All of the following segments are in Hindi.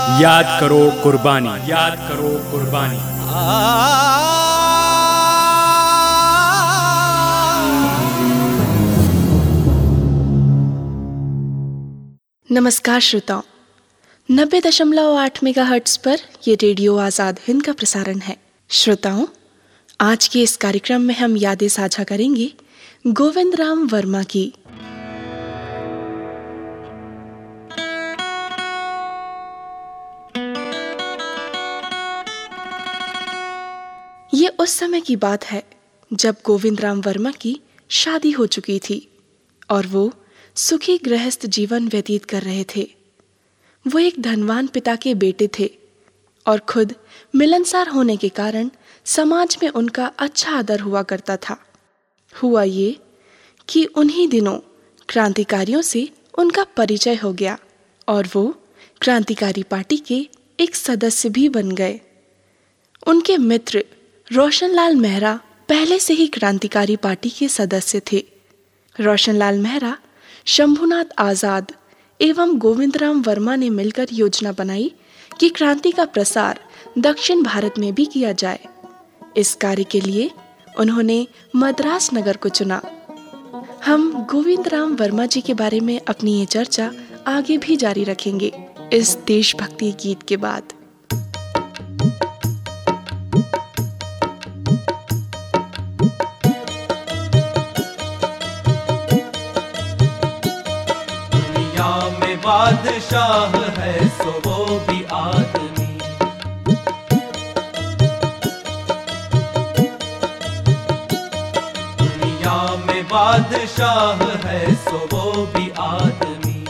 याद करो कुर्बानी। याद करो कुर्बानी। नमस्कार श्रोताओं। नब्बे दशमलव आठ मेगा हर्ट्स पर ये रेडियो आज़ाद हिंद का प्रसारण है। श्रोताओं आज के इस कार्यक्रम में हम यादें साझा करेंगे गोविंद राम वर्मा की ये उस समय की बात है, जब गोविंद राम वर्मा की शादी हो चुकी थी और वो सुखी गृहस्थ जीवन व्यतीत कर रहे थे। वो एक धनवान पिता के बेटे थे और खुद मिलनसार होने के कारण समाज में उनका अच्छा आदर हुआ करता था। हुआ ये कि उन्हीं दिनों क्रांतिकारियों से उनका परिचय हो गया और वो क्रांतिकारी पार्टी के एक सदस्य भी बन गए। उनके मित्र रोशनलाल मेहरा पहले से ही क्रांतिकारी पार्टी के सदस्य थे। रोशनलाल मेहरा, शंभुनाथ आज़ाद एवं गोविंदराम वर्मा ने मिलकर योजना बनाई कि क्रांति का प्रसार दक्षिण भारत में भी किया जाए। इस कार्य के लिए उन्होंने मद्रास नगर को चुना। हम गोविंदराम वर्मा जी के बारे में अपनी ये चर्चा आगे भी जारी रखेंगे। इस देशभक्ति गीत के बाद। बादशाह है, सो वो भी आदमी। दुनिया में बादशाह है, सो वो भी आदमी।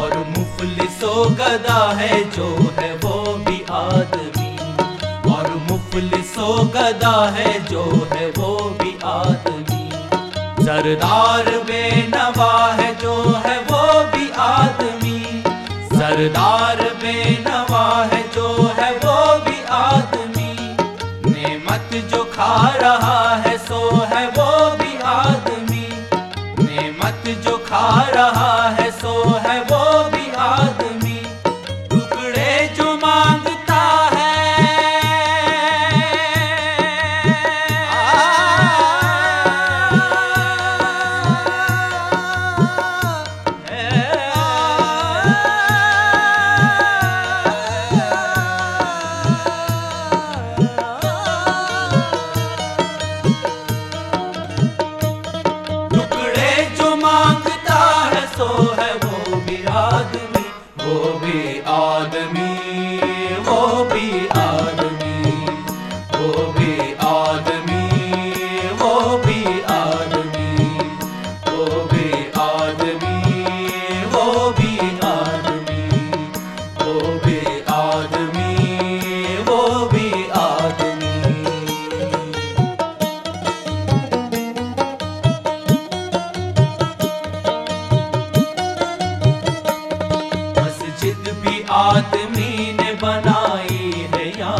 और मुफलिसो गदा है, जो है वो भी आदमी। और मुफलिसो गदा है, जो है वो भी आदमी। सरदार में बेनवा है, जो है सरदार बेना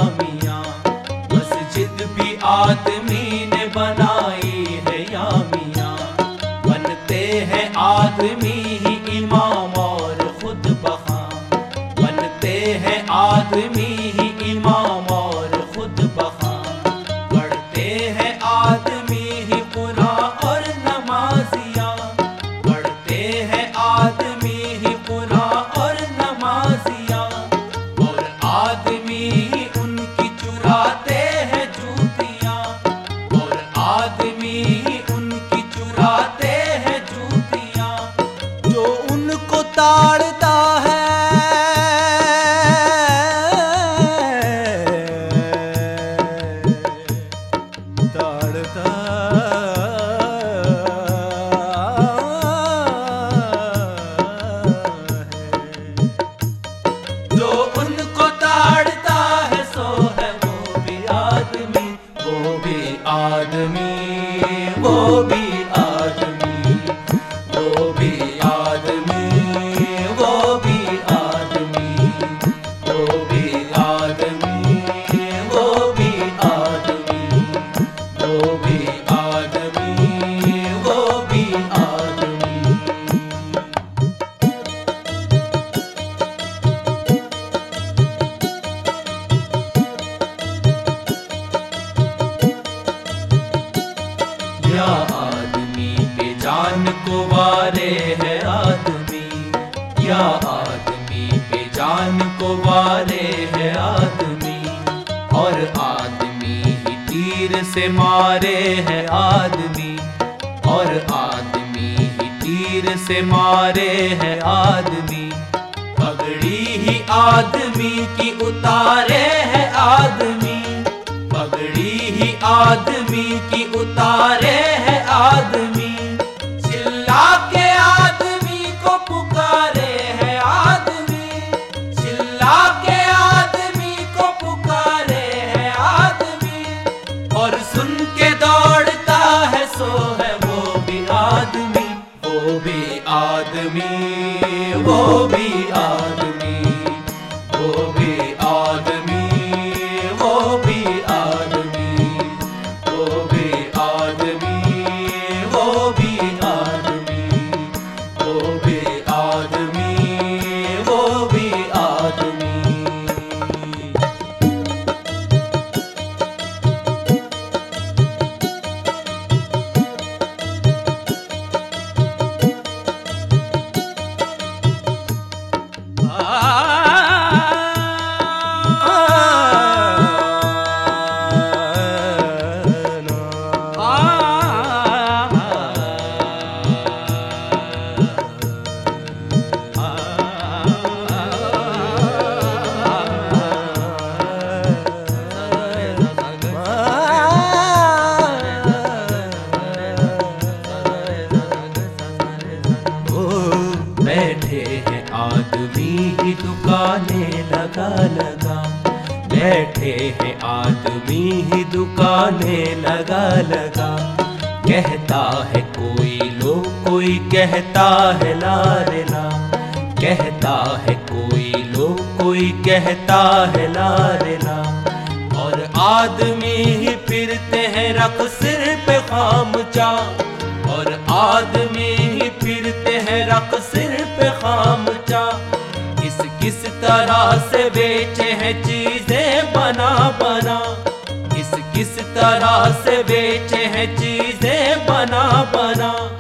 आमिया मस्जिद भी आता तीर से मारे है आदमी, और आदमी ही तीर से मारे है आदमी। पगड़ी ही आदमी की उतारे है आदमी। पगड़ी ही आदमी की उतारे है आदमी। कहता है कोई लो कोई कहता है ला रे ला कहता है कोई लो कोई कहता है ला रे ला और आदमी ही फिरते हैं रख सिर पे खामचा और आदमी ही फिरते हैं रख सिर पे खामचा किस किस तरह से बेचे हैं चीज़ें बना बना। तरह से बेचे हैं चीज़ें बना बना।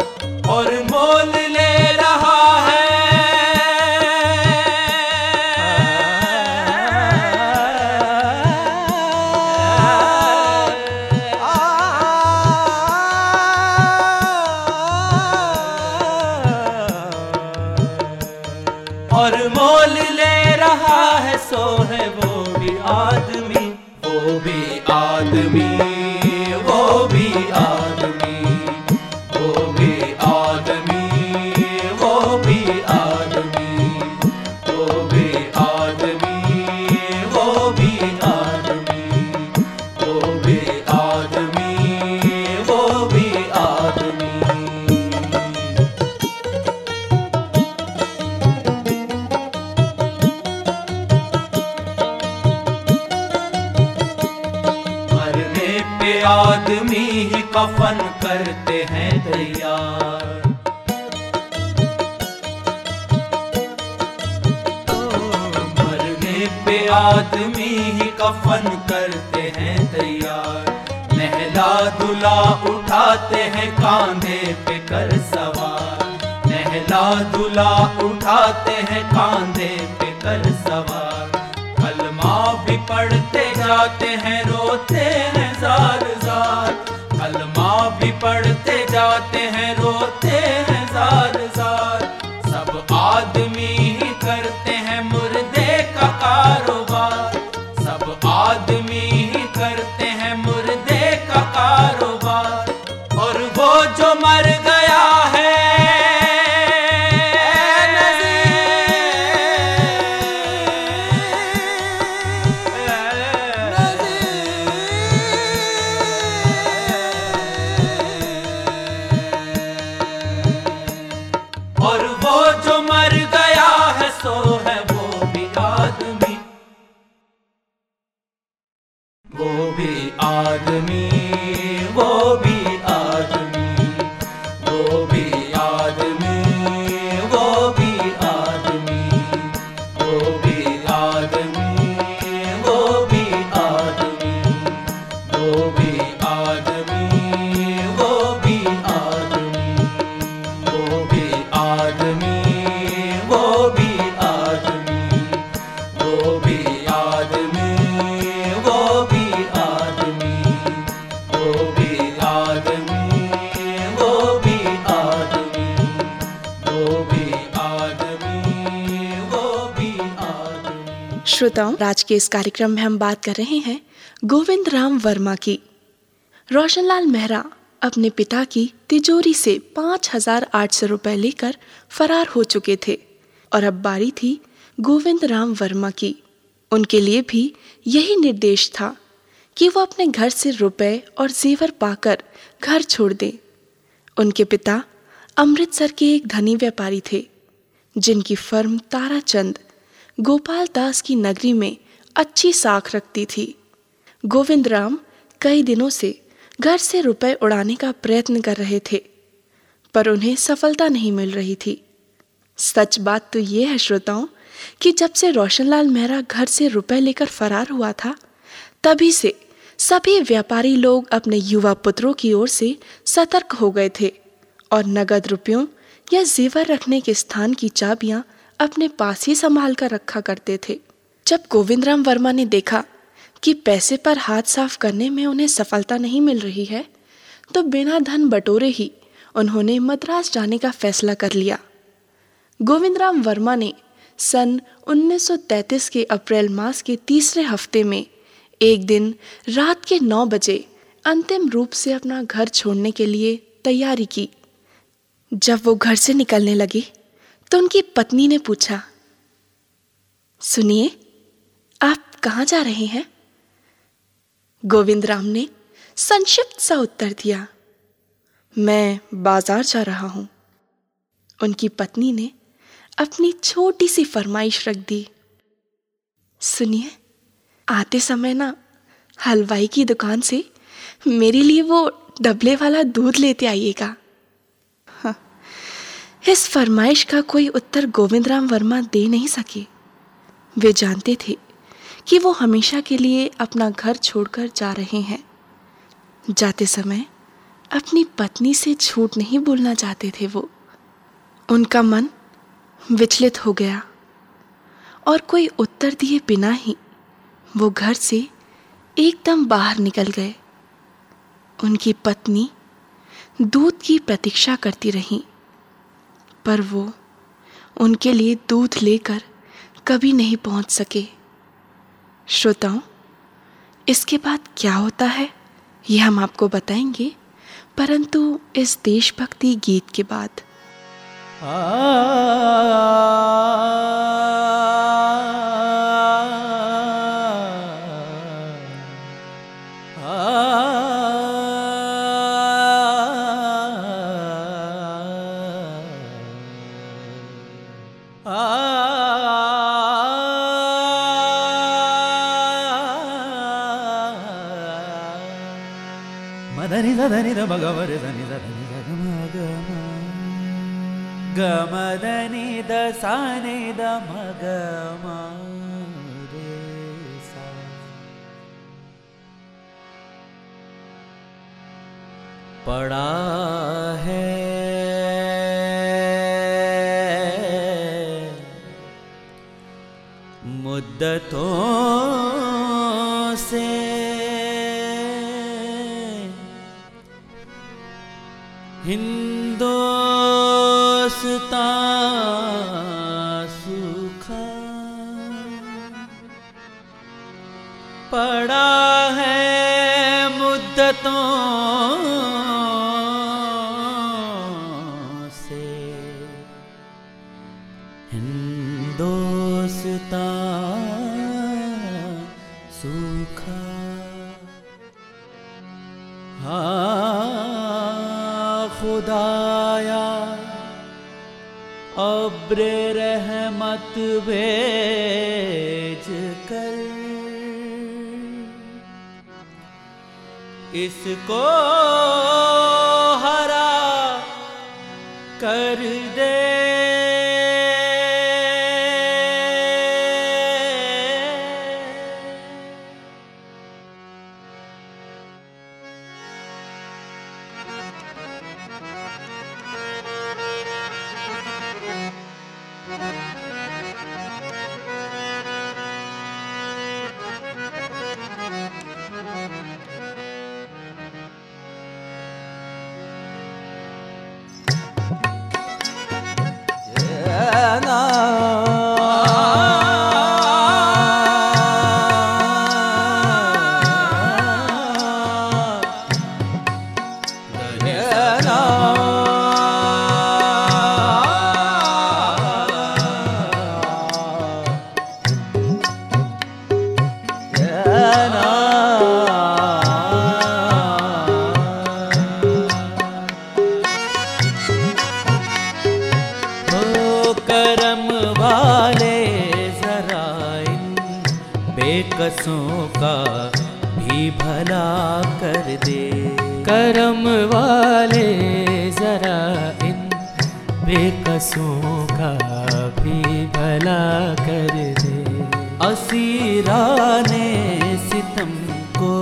कफन करते हैं तैयार। नहला दुला उठाते हैं कांधे पे कर सवार। नहला दुला उठाते हैं कांधे पे कर सवार। कलमा भी पढ़ते जाते हैं, रोते हैं जार जार कलमा भी पढ़ते जाते हैं, रोते हैं के इस कार्यक्रम में हम बात कर रहे हैं गोविंद राम वर्मा की। रोशनलाल मेहरा अपने पिता की तिजोरी से पाँच हज़ार आठ सौ रुपये लेकर फरार हो चुके थे और अब बारी थी गोविंद राम वर्मा की। उनके लिए भी यही निर्देश था कि वो अपने घर से रुपए और जेवर पाकर घर छोड़ दें। उनके पिता अमृतसर के एक धनी व्यापारी थे, जिनकी फर्म ताराचंद गोपाल दास की नगरी में अच्छी साख रखती थी। गोविंद राम कई दिनों से घर से रुपए उड़ाने का प्रयत्न कर रहे थे, पर उन्हें सफलता नहीं मिल रही थी। सच बात तो ये है, श्रोताओं, कि जब से रोशनलाल मेहरा घर से रुपए लेकर फरार हुआ था, तभी से सभी व्यापारी लोग अपने युवा पुत्रों की ओर से सतर्क हो गए थे और नगद रुपयों या जेवर रखने के स्थान की चाबियाँ अपने पास ही संभाल कर रखा करते थे। जब गोविंदराम वर्मा ने देखा कि पैसे पर हाथ साफ़ करने में उन्हें सफलता नहीं मिल रही है तो बिना धन बटोरे ही उन्होंने मद्रास जाने का फैसला कर लिया। गोविंदराम वर्मा ने सन 1933 के अप्रैल मास के तीसरे हफ़्ते में एक दिन रात के नौ बजे अंतिम रूप से अपना घर छोड़ने के लिए तैयारी की। जब वो घर से निकलने लगी तो उनकी पत्नी ने पूछा, सुनिए आप कहाँ जा रहे हैं? गोविंद राम ने संक्षिप्त सा उत्तर दिया। मैं बाज़ार जा रहा हूँ। उनकी पत्नी ने अपनी छोटी सी फरमाइश रख दी। सुनिए आते समय ना हलवाई की दुकान से मेरे लिए वो डबले वाला दूध लेते आइएगा। हाँ, इस फरमाइश का कोई उत्तर गोविंद राम वर्मा दे नहीं सके। वे जानते थे कि वो हमेशा के लिए अपना घर छोड़कर जा रहे हैं। जाते समय अपनी पत्नी से झूठ नहीं बोलना चाहते थे वो। उनका मन विचलित हो गया और कोई उत्तर दिए बिना ही वो घर से एकदम बाहर निकल गए। उनकी पत्नी दूध की प्रतीक्षा करती रही, पर वो उनके लिए दूध लेकर कभी नहीं पहुँच सके। श्रोताओं इसके बाद क्या होता है ये हम आपको बताएँगे परंतु इस देशभक्ति गीत के बाद। आ, आ, आ, आ, आ, आ, आ, ಗಮದನಿ ದ ಸಾನೆ ದ ಮಗ पड़ा है मुद्दतों पड़ा है मुद्दतों से। हिंदोस्तां सूखा हाँ खुदाया अब्र रहमत भेज कर इसको ही भला कर दे। करम वाले जरा इन बेकसों का भी भला कर दे। असीरा ने सितम को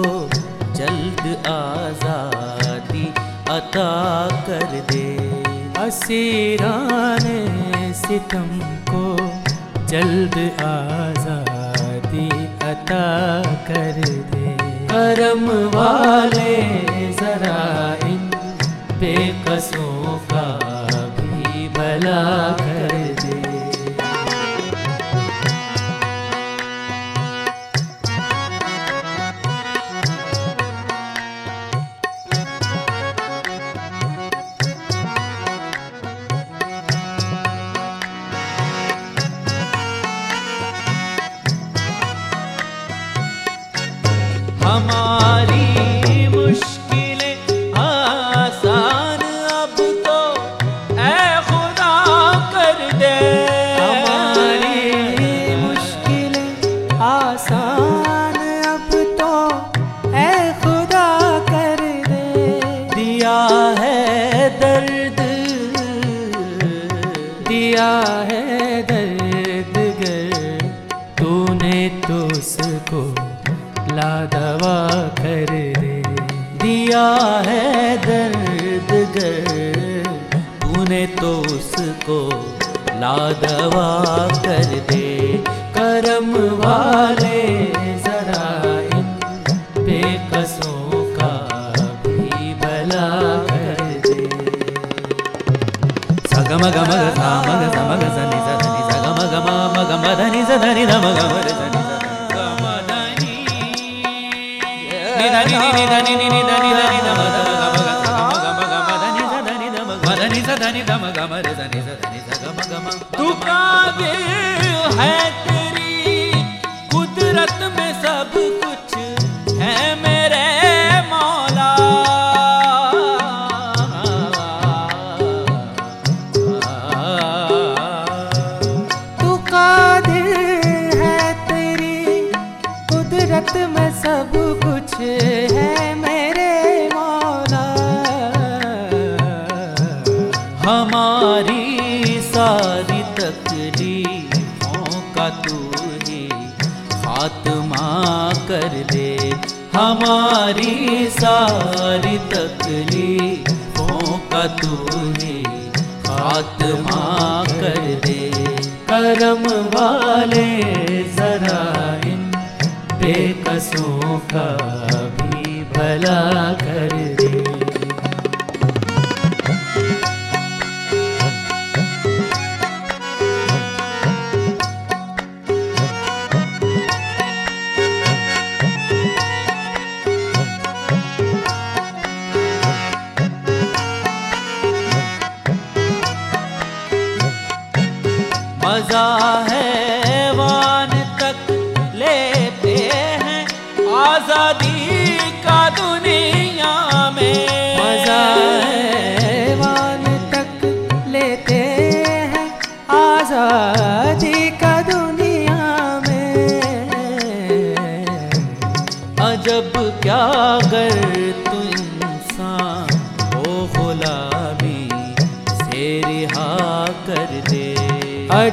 जल्द आज़ादी अता कर दे। असीरा ने सितम को जल्द आज़ादी अता कर दे। करम वाले जरा इन बेकसों का भी भला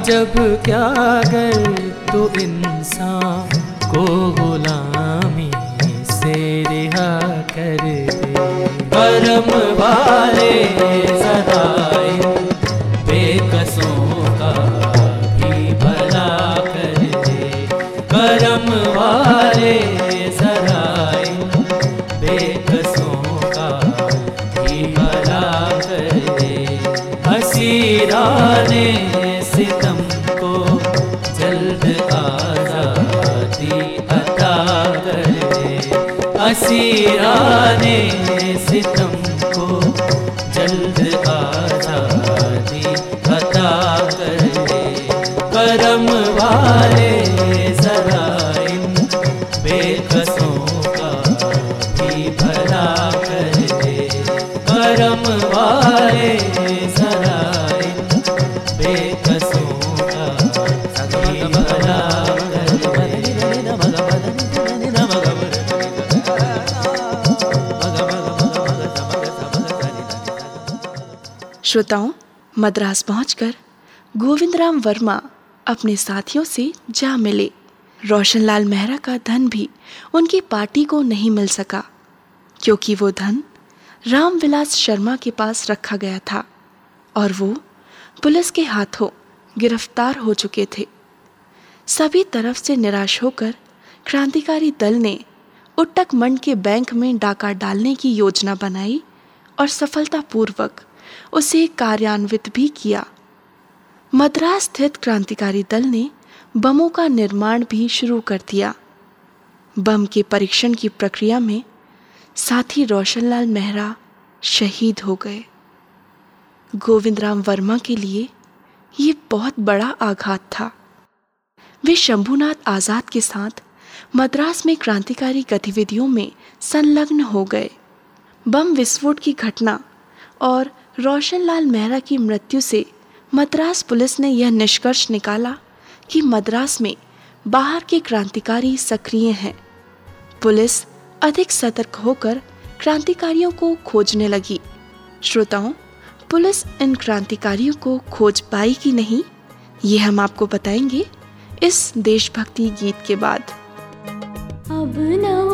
जब क्या कर तो इंसान को गुलामी से रिहा कर दे। परम वाले सहाय बेकसों का भी भला कर दे। करम वाले सहाय बेकसों का भी भला कर दे। हसीरा ने हसी आने सिता श्रोताओं, मद्रास पहुंचकर गोविंदराम वर्मा अपने साथियों से जा मिले। रोशनलाल मेहरा का धन भी उनकी पार्टी को नहीं मिल सका, क्योंकि वो धन रामविलास शर्मा के पास रखा गया था और वो पुलिस के हाथों गिरफ़्तार हो चुके थे। सभी तरफ़ से निराश होकर क्रांतिकारी दल ने उट्टक मंड के बैंक में डाका डालने की योजना बनाई और सफलतापूर्वक उसे कार्यान्वित भी किया। मद्रास स्थित क्रांतिकारी दल ने बमों का निर्माण भी शुरू कर दिया। बम के परीक्षण की प्रक्रिया में साथी रोशनलाल मेहरा शहीद हो गए। गोविंद राम वर्मा के लिए ये बहुत बड़ा आघात था। वे शंभुनाथ आज़ाद के साथ मद्रास में क्रांतिकारी गतिविधियों में संलग्न हो गए। बम विस्फोट की घटना और रोशनलाल मेहरा की मृत्यु से मद्रास पुलिस ने यह निष्कर्ष निकाला कि मद्रास में बाहर के क्रांतिकारी सक्रिय हैं। पुलिस अधिक सतर्क होकर क्रांतिकारियों को खोजने लगी। श्रोताओं, पुलिस इन क्रांतिकारियों को खोज पाई कि नहीं, ये हम आपको बताएँगे इस देशभक्ति गीत के बाद। अब न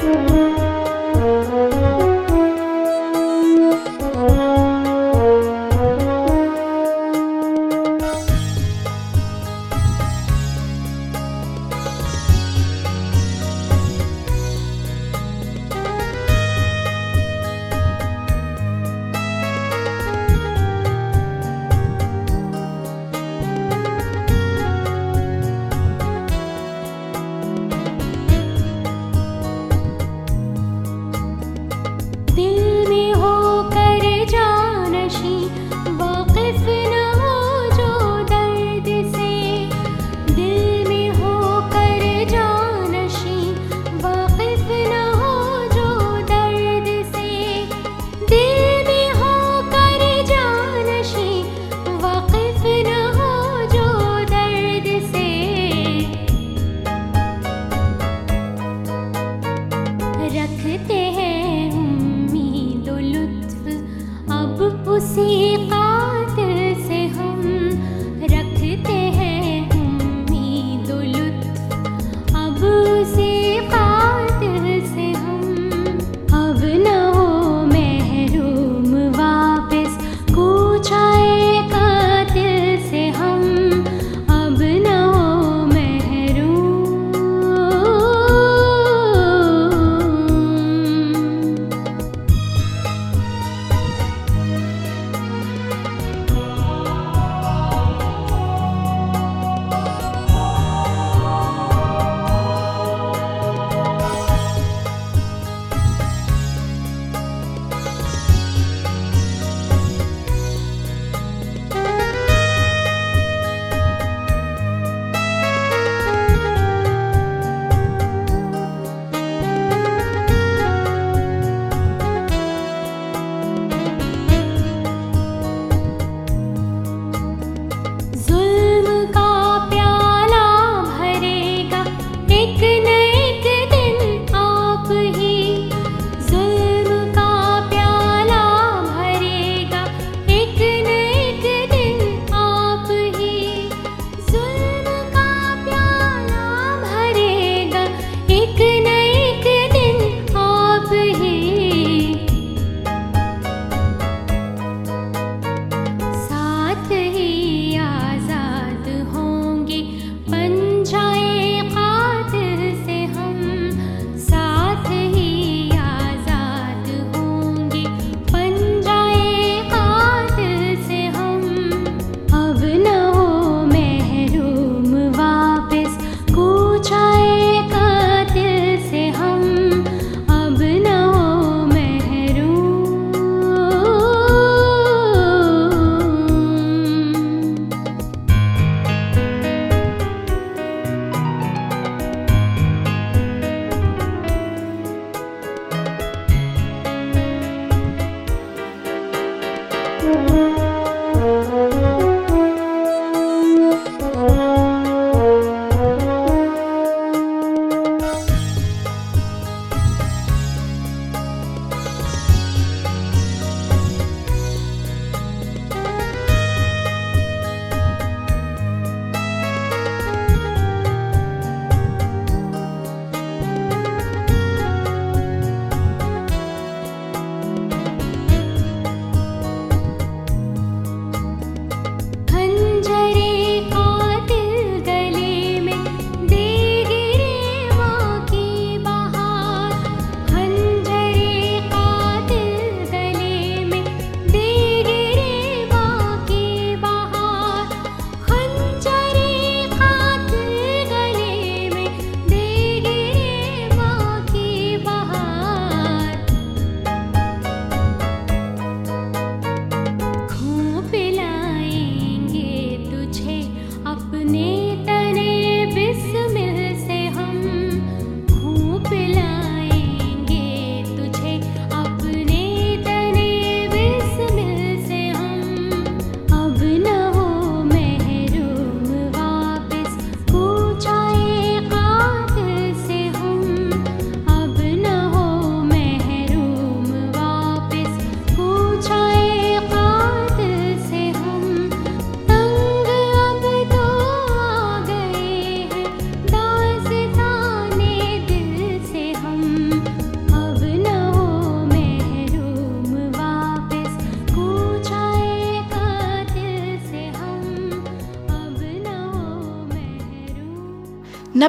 दिल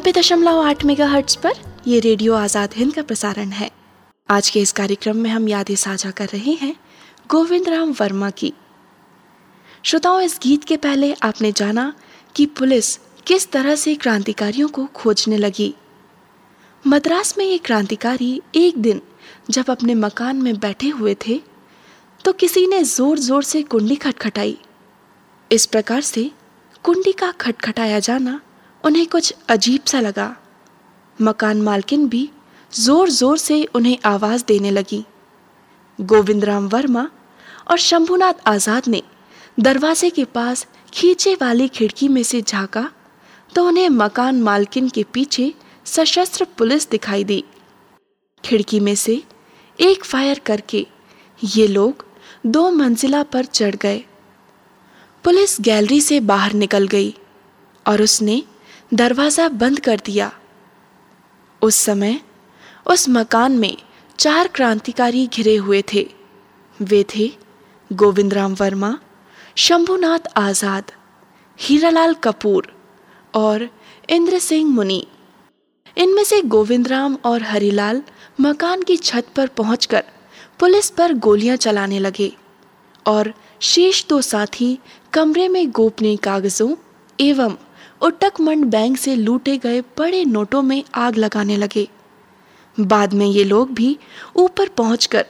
नब्बे दशमलव आठ मेगा हर्ट्स पर ये रेडियो आज़ाद हिंद का प्रसारण है। आज के इस कार्यक्रम में हम यादें साझा कर रहे हैं गोविंद राम वर्मा की। श्रोताओं, इस गीत के पहले आपने जाना कि पुलिस किस तरह से क्रांतिकारियों को खोजने लगी। मद्रास में ये क्रांतिकारी एक दिन जब अपने मकान में बैठे हुए थे तो किसी ने ज़ोर ज़ोर से कुंडी खटखटाई। इस प्रकार से कुंडी का खटखटाया जाना उन्हें कुछ अजीब सा लगा। मकान मालकिन भी ज़ोर ज़ोर से उन्हें आवाज़ देने लगी। गोविंद राम वर्मा और शंभुनाथ आज़ाद ने दरवाजे के पास खींचे वाली खिड़की में से झांका तो उन्हें मकान मालकिन के पीछे सशस्त्र पुलिस दिखाई दी। खिड़की में से एक फायर करके ये लोग दो मंजिला पर चढ़ गए। पुलिस गैलरी से बाहर निकल गई और उसने दरवाज़ा बंद कर दिया। उस समय, उस मकान में चार क्रांतिकारी घिरे हुए थे। वे थे गोविंद राम वर्मा, शंभुनाथ आज़ाद, हीरालाल कपूर और इंद्र सिंह मुनि। इनमें से गोविंद राम और हरिलाल मकान की छत पर पहुंचकर पुलिस पर गोलियाँ चलाने लगे और शेष दो साथी कमरे में गोपनीय कागजों एवं उटकमंड बैंक से लूटे गए बड़े नोटों में आग लगाने लगे। बाद में ये लोग भी ऊपर पहुंचकर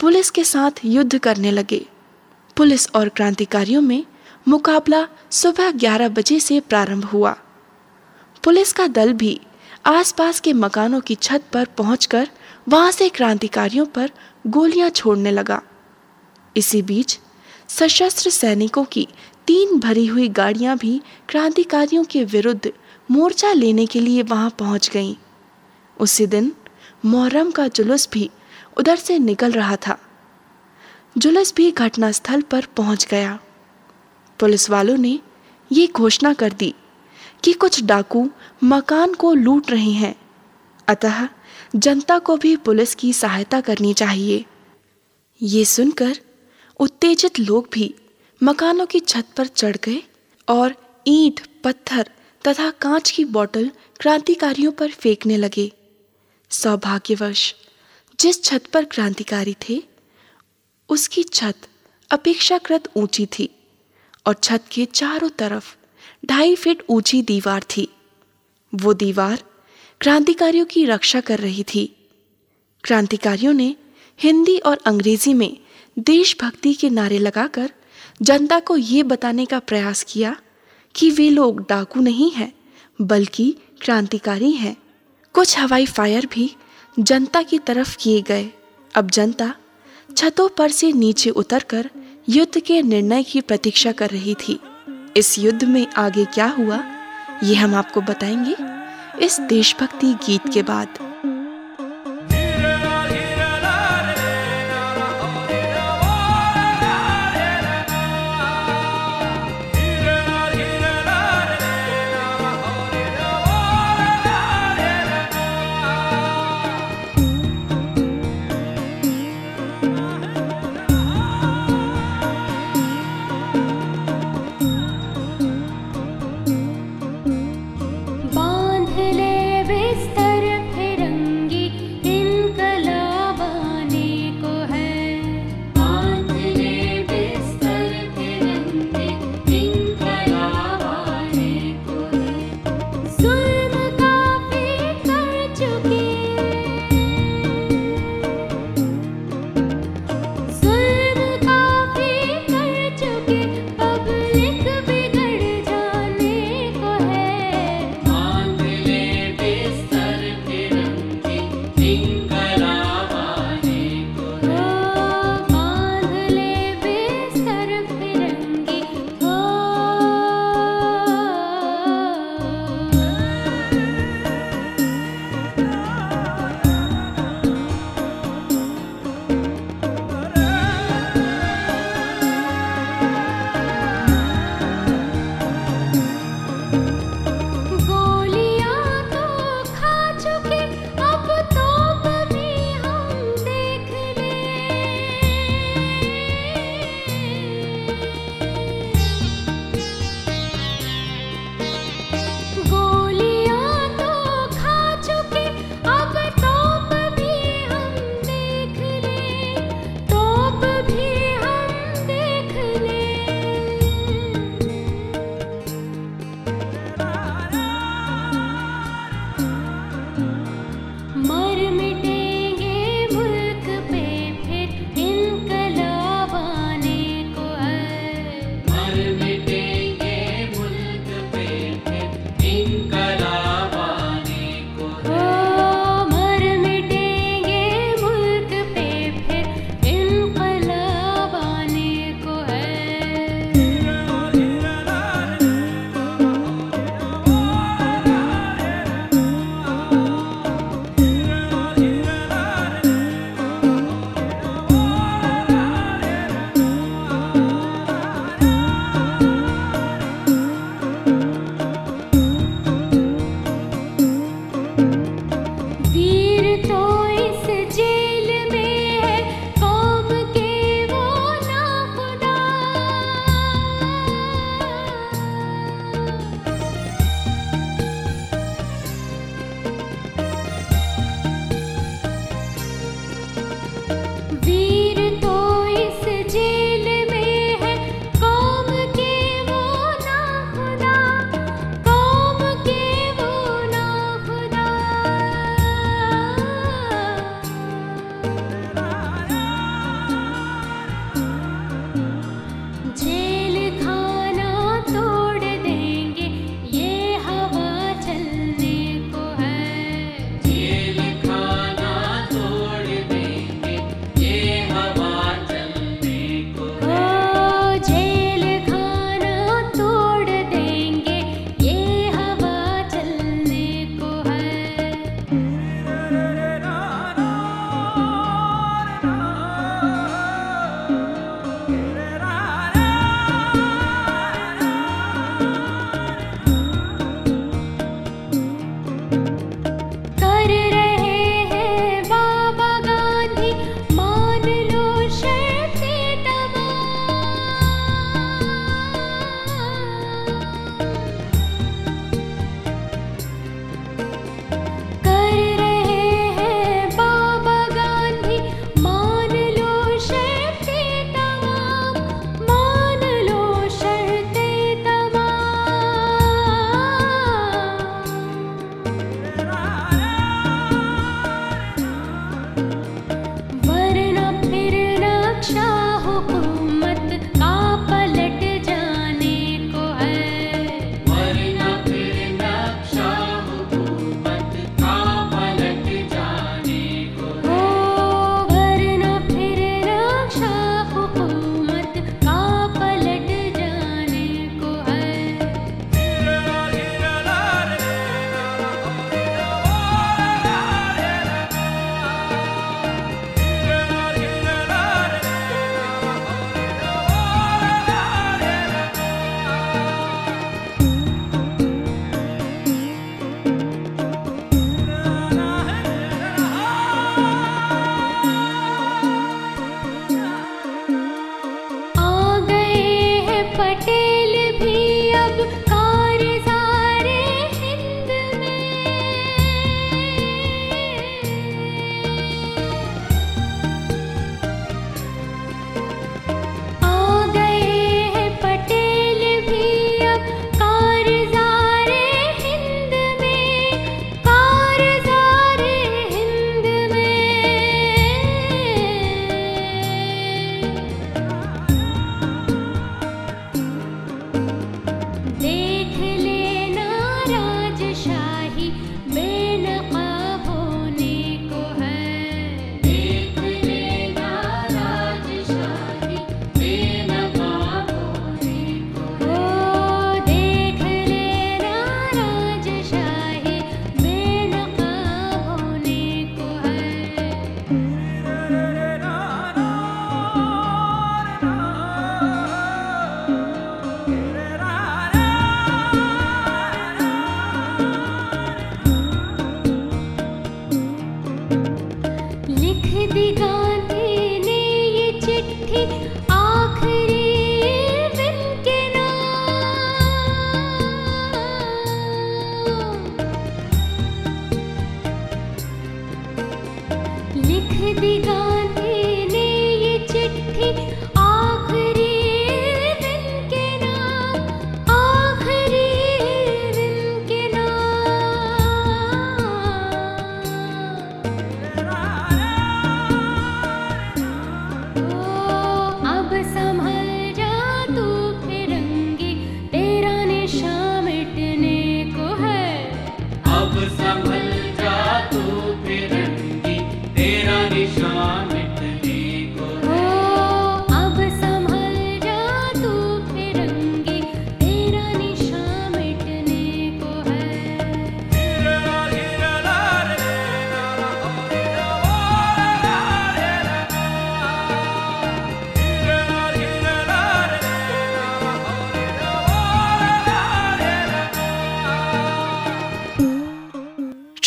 पुलिस के साथ युद्ध करने लगे। पुलिस और क्रांतिकारियों में मुकाबला सुबह 11 बजे से प्रारंभ हुआ। पुलिस का दल भी आसपास के मकानों की छत पर पहुंचकर वहाँ से क्रांतिकारियों पर गोलियाँ छोड़ने लगा। इसी बीच सशस्त्र सैनिकों की तीन भरी हुई गाड़ियाँ भी क्रांतिकारियों के विरुद्ध मोर्चा लेने के लिए वहाँ पहुँच गईं। उसी दिन मोहर्रम का जुलूस भी उधर से निकल रहा था। जुलूस भी घटनास्थल पर पहुँच गया। पुलिस वालों ने ये घोषणा कर दी कि कुछ डाकू मकान को लूट रहे हैं। अतः जनता को भी पुलिस की सहायता करनी चाहिए। ये सुनकर उत्तेजित लोग भी मकानों की छत पर चढ़ गए और ईंट, पत्थर तथा कांच की बोतल क्रांतिकारियों पर फेंकने लगे। सौभाग्यवश, जिस छत पर क्रांतिकारी थे, उसकी छत अपेक्षाकृत ऊँची थी और छत के चारों तरफ़ ढाई फीट ऊँची दीवार थी। वो दीवार क्रांतिकारियों की रक्षा कर रही थी। क्रांतिकारियों ने हिंदी और अंग्रेज़ी में देशभक्ति के नारे लगाकर जनता को ये बताने का प्रयास किया कि वे लोग डाकू नहीं हैं, बल्कि क्रांतिकारी हैं। कुछ हवाई फायर भी जनता की तरफ़ किए गए। अब जनता छतों पर से नीचे उतरकर युद्ध के निर्णय की प्रतीक्षा कर रही थी। इस युद्ध में आगे क्या हुआ, ये हम आपको बताएँगे इस देशभक्ति गीत के बाद।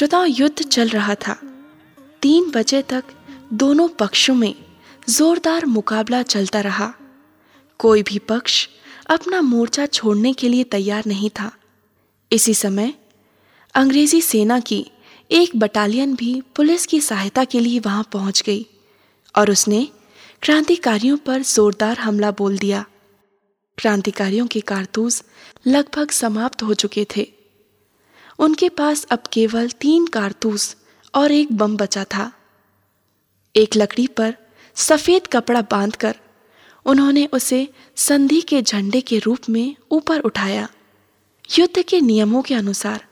श्रोताओं युद्ध चल रहा था। तीन बजे तक दोनों पक्षों में जोरदार मुकाबला चलता रहा। कोई भी पक्ष अपना मोर्चा छोड़ने के लिए तैयार नहीं था। इसी समय अंग्रेज़ी सेना की एक बटालियन भी पुलिस की सहायता के लिए वहाँ पहुँच गई और उसने क्रांतिकारियों पर जोरदार हमला बोल दिया। क्रांतिकारियों के कारतूस लगभग समाप्त हो चुके थे। उनके पास अब केवल तीन कारतूस और एक बम बचा था। एक लकड़ी पर सफ़ेद कपड़ा बांधकर उन्होंने उसे संधि के झंडे के रूप में ऊपर उठाया। युद्ध के नियमों के अनुसार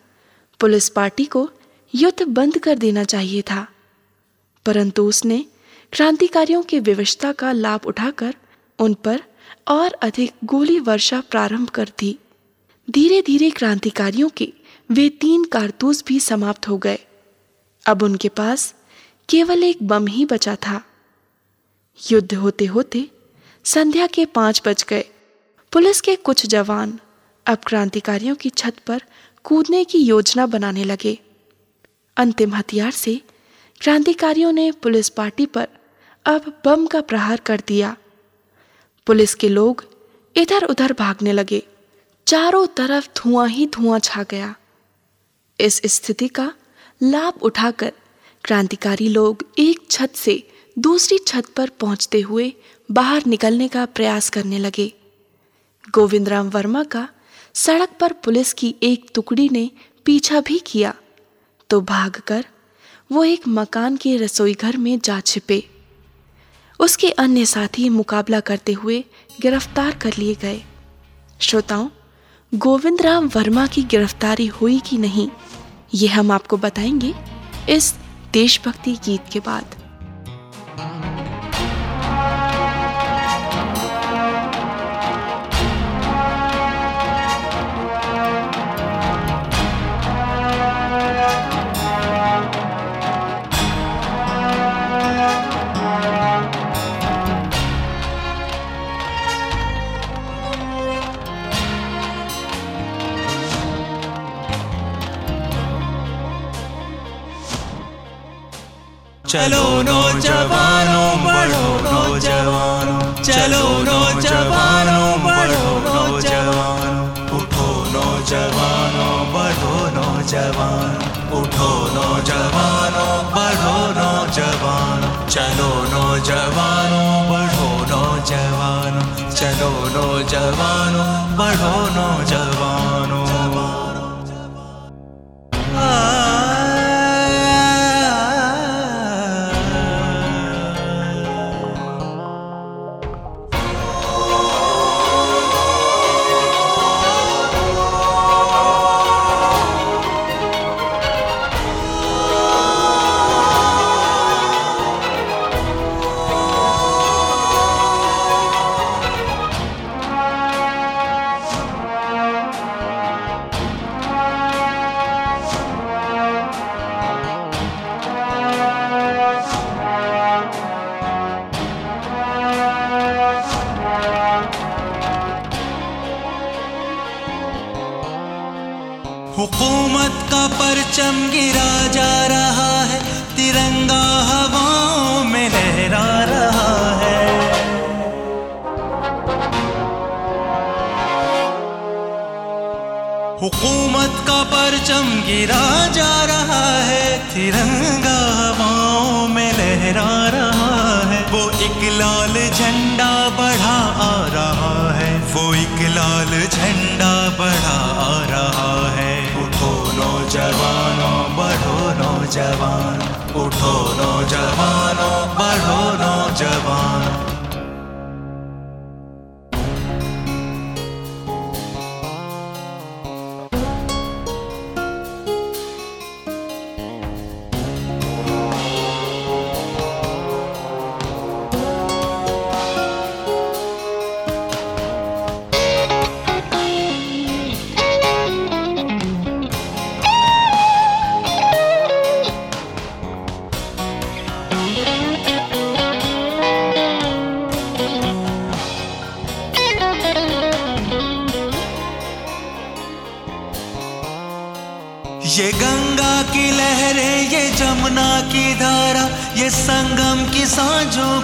पुलिस पार्टी को युद्ध बंद कर देना चाहिए था, परंतु उसने क्रांतिकारियों की विवशता का लाभ उठाकर उन पर और अधिक गोली वर्षा प्रारंभ कर दी। धीरे धीरे क्रांतिकारियों के वे तीन कारतूस भी समाप्त हो गए। अब उनके पास केवल एक बम ही बचा था। युद्ध होते होते संध्या के पाँच बज गए। पुलिस के कुछ जवान अब क्रांतिकारियों की छत पर कूदने की योजना बनाने लगे। अंतिम हथियार से क्रांतिकारियों ने पुलिस पार्टी पर अब बम का प्रहार कर दिया। पुलिस के लोग इधर उधर भागने लगे। चारों तरफ़ धुआँ ही धुआँ छा गया। इस स्थिति का लाभ उठाकर क्रांतिकारी लोग एक छत से दूसरी छत पर पहुँचते हुए बाहर निकलने का प्रयास करने लगे। गोविंदराम वर्मा का सड़क पर पुलिस की एक टुकड़ी ने पीछा भी किया तो भागकर वो एक मकान के रसोई घर में जा छिपे। उसके अन्य साथी मुकाबला करते हुए गिरफ़्तार कर लिए गए। श्रोताओं गोविंद राम वर्मा की गिरफ्तारी हुई कि नहीं? ये हम आपको बताएँगे इस देशभक्ति गीत के बाद। चलो नो नौजवानों बढ़ो नौजवानों। चलो नो नौजवानों बढ़ो नौजवानों। उठो नो नौजवानों बढ़ो नौजवान। उठो नो नौजवानों बढ़ो नौजवान। चलो नो नौजवानों बढ़ो नौजवानों। चलो नो नौजवानों बढ़ो नौजवानों। हुकूमत का परचम गिरा जा रहा है। तिरंगा हवाओं में लहरा रहा है। हुकूमत का परचम गिरा जा रहा है। तिरंगा हवाओं में लहरा रहा है। वो एक लाल झंडा बढ़ा आ रहा है। वो एक लाल झंडा बढ़ा आ नौजवान उठो नौजवानों बढ़ो नौजवान।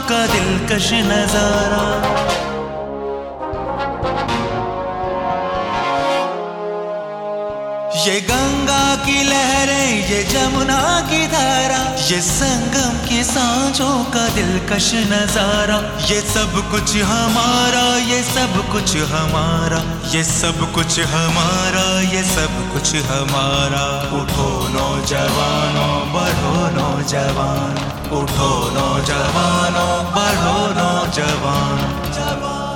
का दिलकश नज़ारा। ये गंगा की लहरें, ये जमुना की धारा, ये संगम की सांझों का दिलकश नज़ारा। ये सब कुछ हमारा, ये सब कुछ हमारा, ये सब कुछ हमारा, ये सब कुछ हमारा। उठो। नौजवानों बढ़ो नौजवान। उठो नौजवानों बढ़ो नौजवान। जवानों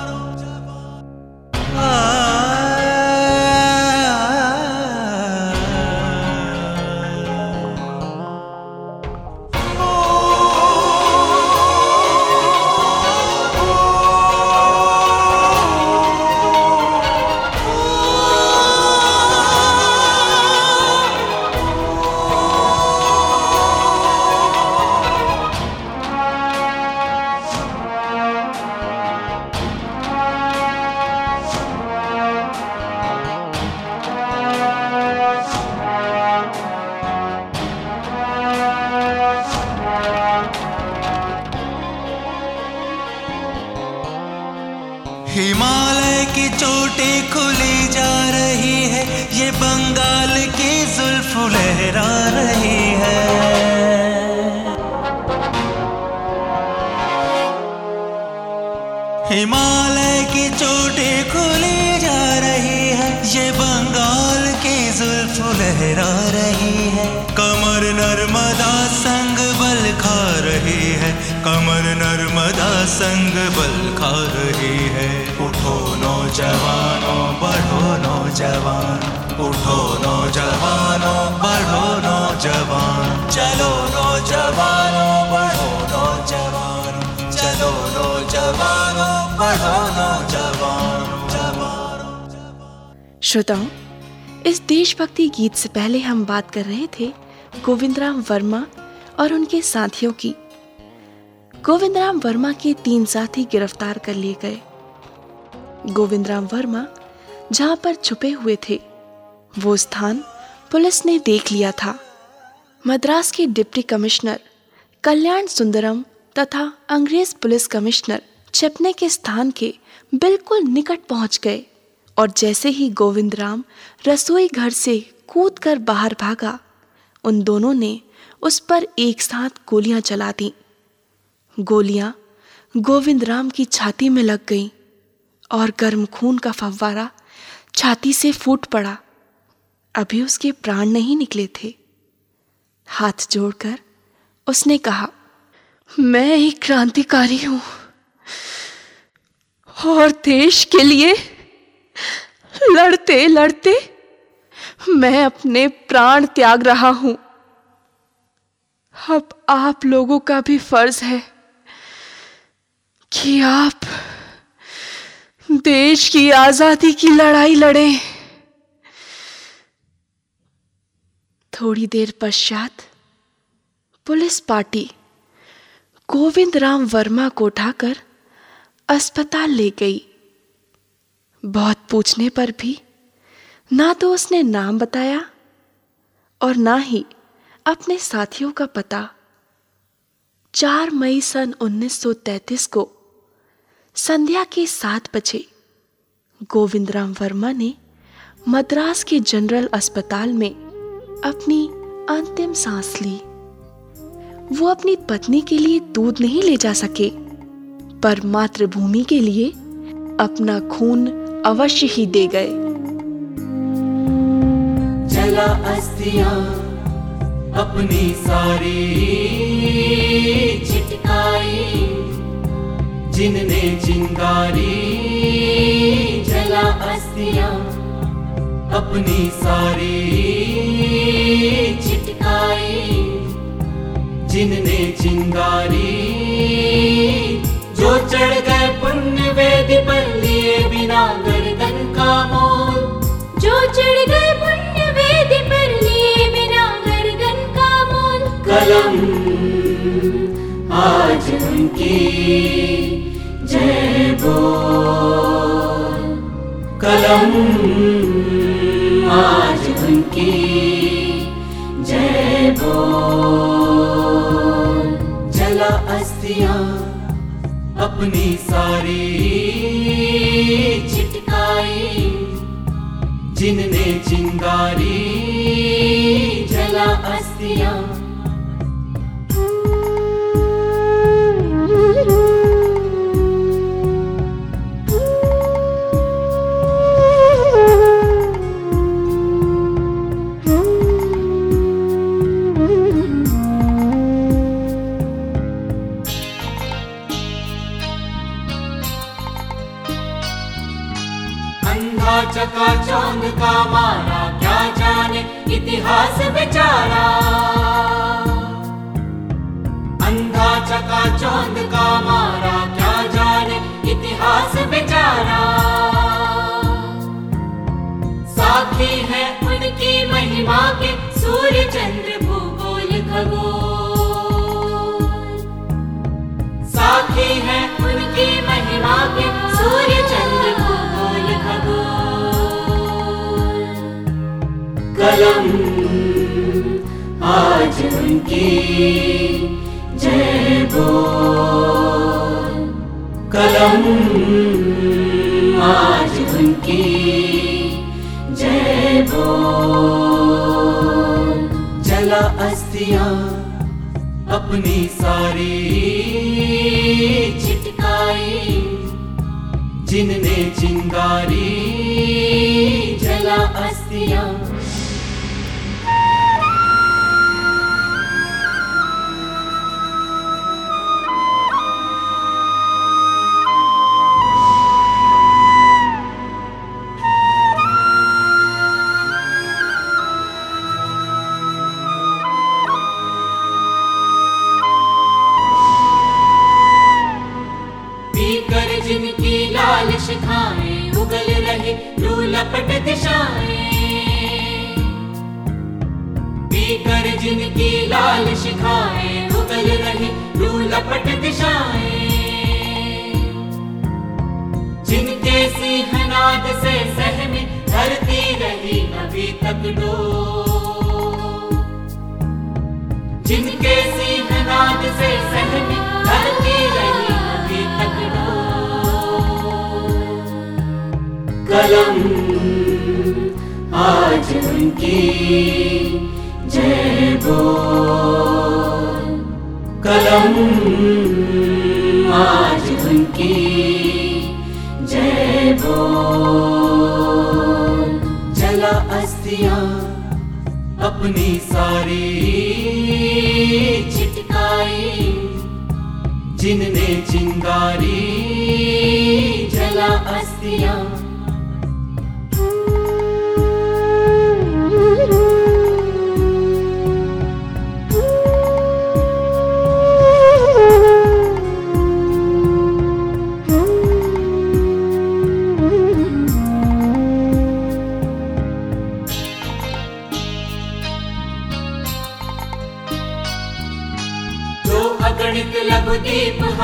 नौजवानों बढ़ो चलो नौजवानों बढ़ो श्रोताओं, इस देशभक्ति गीत से पहले हम बात कर रहे थे गोविंदराम वर्मा और उनके साथियों की। गोविंदराम वर्मा के तीन साथी गिरफ़्तार कर लिए गए। गोविंदराम वर्मा जहाँ पर छुपे हुए थे, वो स्थान पुलिस ने देख लिया था। मद्रास के डिप्टी कमिश्नर, कल्याण सुंदरम तथा अंग्रेज़ पुलिस कमिश्नर छिपने के स्थान के बिल्कुल निकट पहुँच गए और जैसे ही गोविंद राम रसोई घर से कूद कर बाहर भागा, उन दोनों ने उस पर एक साथ गोलियाँ चला दी। गोलियाँ गोविंद राम की छाती में लग गईं और गर्म खून का फव्वारा छाती से फूट पड़ा। अभी उसके प्राण नहीं निकले थे। हाथ जोड़कर उसने कहा, मैं एक क्रांतिकारी हूँ। और देश के लिए लड़ते लड़ते मैं अपने प्राण त्याग रहा हूँ। अब आप लोगों का भी फ़र्ज़ है कि आप देश की आज़ादी की लड़ाई लड़ें। थोड़ी देर पश्चात पुलिस पार्टी गोविंद राम वर्मा को उठाकर अस्पताल ले गई। बहुत पूछने पर भी ना तो उसने नाम बताया और ना ही अपने साथियों का पता। 4 मई सन 1933 को संध्या के सात बजे गोविंद राम वर्मा ने मद्रास के जनरल अस्पताल में अपनी अंतिम सांस ली। वो अपनी पत्नी के लिए दूध नहीं ले जा सके, पर मातृभूमि के लिए अपना खून अवश्य ही दे गए। जला अस्थियाँ अपनी सारी चिटकाई, जिनने चिंगारी। जला अस्थियाँ अपनी सारी चिटकाई जिनने चिंगारी जो चढ़ गए पुण्य वेद पर लिए बिना गर्दन का मोल। जो चढ़ गए पुण्य वेद पर लिए बिना गर्दन का मोल। कलम आज उनकी जय बोल। कलम आज उनकी जय बोल जला अस्थियाँ अपनी सारी छिटकाई जिनने चिंगारी जला अस्थियाँ अंधा चका चौंध का मारा, क्या जाने इतिहास बेचारा। अंधा चका चौंध का मारा, क्या जाने इतिहास बेचारा। साथी है उनकी महिमा के सूर्य चंद्र भूगोल खगोल। साथी है उनकी महिमा के सूर्य चंद्र कलम आज उनकी जय बोल कलम। आज उनकी जय बोल जला अस्थियाँ अपनी सारी छिटकाई जिनने चिंगारी, जला अस्थियाँ सिंहनाद से सहमी धरती रही अभी तक डोर जिनके सिंहनाद से सहमी धरती रही अभी तक डोर कलम, आज उनकी जय बोल। कलम, आज उनकी जय बोल जला अस्थियाँ अपनी सारी छिटकाई जिनने चिंगारी जला अस्थियाँ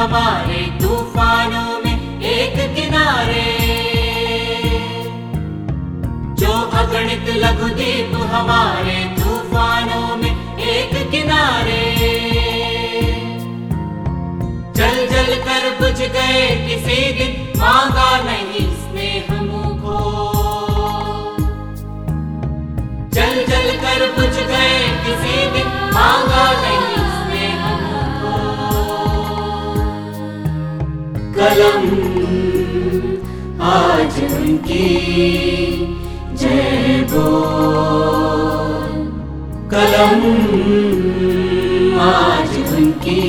हमारे तूफानों में एक किनारे। जो अगणित लघु दीप हमारे तूफानों में एक किनारे। जल जल कर बुझ गए किसी दिन, मांगा नहीं स्नेह मुखो जल जल कर बुझ गए किसी दिन, मांगा नहीं कलम। आज उनकी जय बोल। कलम। आज उनकी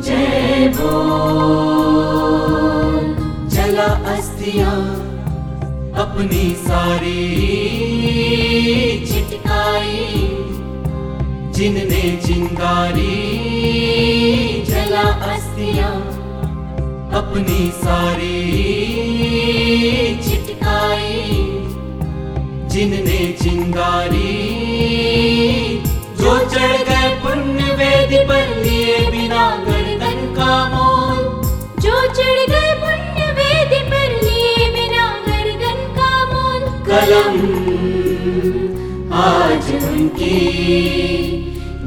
जय बोल। जला अस्थियाँ अपनी सारी छिटकाई जिनने चिंगारी, जला अस्थियाँ अपनी सारी छिटकाई जिनने चिंगारी जो चढ़ गए पुण्य वेद पर लिए बिना गर्दन का मोल। जो चढ़ गए पुण्य वेद पर लिए बिना गर्दन का मोल। कलम आज उनकी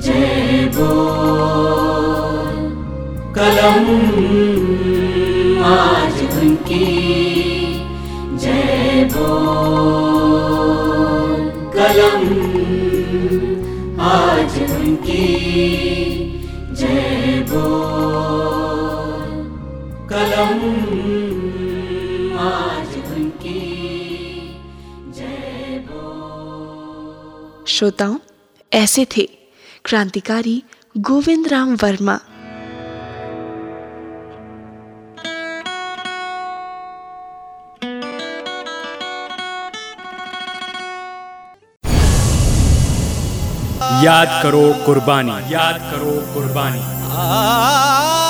जय बोल। कलम आज उनकी जय बोल कलम आज उनकी जय बोल कलम श्रोताओं, ऐसे थे क्रांतिकारी गोविंद राम वर्मा। याद करो कुर्बानी। याद करो कुर्बानी। आ